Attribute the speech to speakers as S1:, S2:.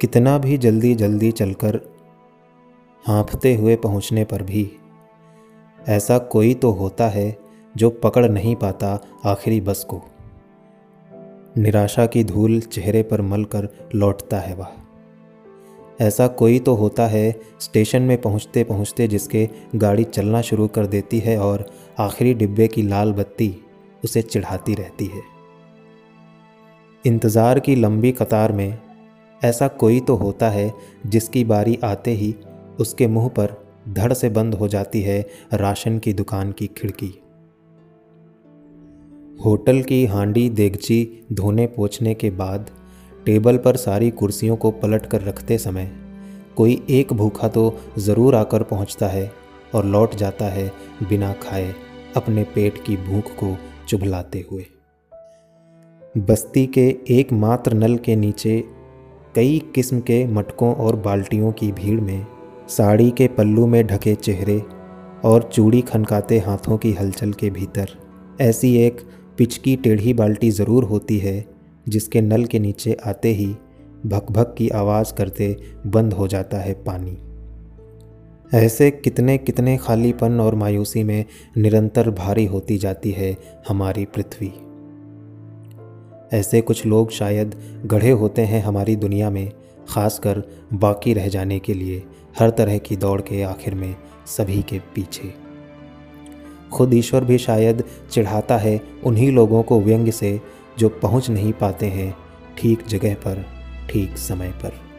S1: कितना भी जल्दी जल्दी चलकर हाँफते हुए पहुँचने पर भी ऐसा कोई तो होता है जो पकड़ नहीं पाता आखिरी बस को। निराशा की धूल चेहरे पर मल कर लौटता है वह। ऐसा कोई तो होता है स्टेशन में पहुँचते पहुँचते जिसके गाड़ी चलना शुरू कर देती है और आखिरी डिब्बे की लाल बत्ती उसे चिढ़ाती रहती है। इंतज़ार की लंबी कतार में ऐसा कोई तो होता है जिसकी बारी आते ही उसके मुँह पर धड़ से बंद हो जाती है राशन की दुकान की खिड़की। होटल की हांडी देगची धोने पोछने के बाद टेबल पर सारी कुर्सियों को पलट कर रखते समय कोई एक भूखा तो ज़रूर आकर पहुँचता है और लौट जाता है बिना खाए अपने पेट की भूख को चुभलाते हुए। बस्ती के एकमात्र नल के नीचे कई किस्म के मटकों और बाल्टियों की भीड़ में साड़ी के पल्लू में ढके चेहरे और चूड़ी खनकाते हाथों की हलचल के भीतर ऐसी एक पिचकी टेढ़ी बाल्टी ज़रूर होती है, जिसके नल के नीचे आते ही भक भक की आवाज़ करते बंद हो जाता है पानी। ऐसे कितने कितने खालीपन और मायूसी में निरंतर भारी होती जाती है हमारी पृथ्वी। ऐसे कुछ लोग शायद गढ़े होते हैं हमारी दुनिया में, खासकर बाकी रह जाने के लिए, हर तरह की दौड़ के आखिर में सभी के पीछे। खुद ईश्वर भी शायद चिढ़ाता है उन्हीं लोगों को व्यंग्य से जो पहुँच नहीं पाते हैं, ठीक जगह पर, ठीक समय पर।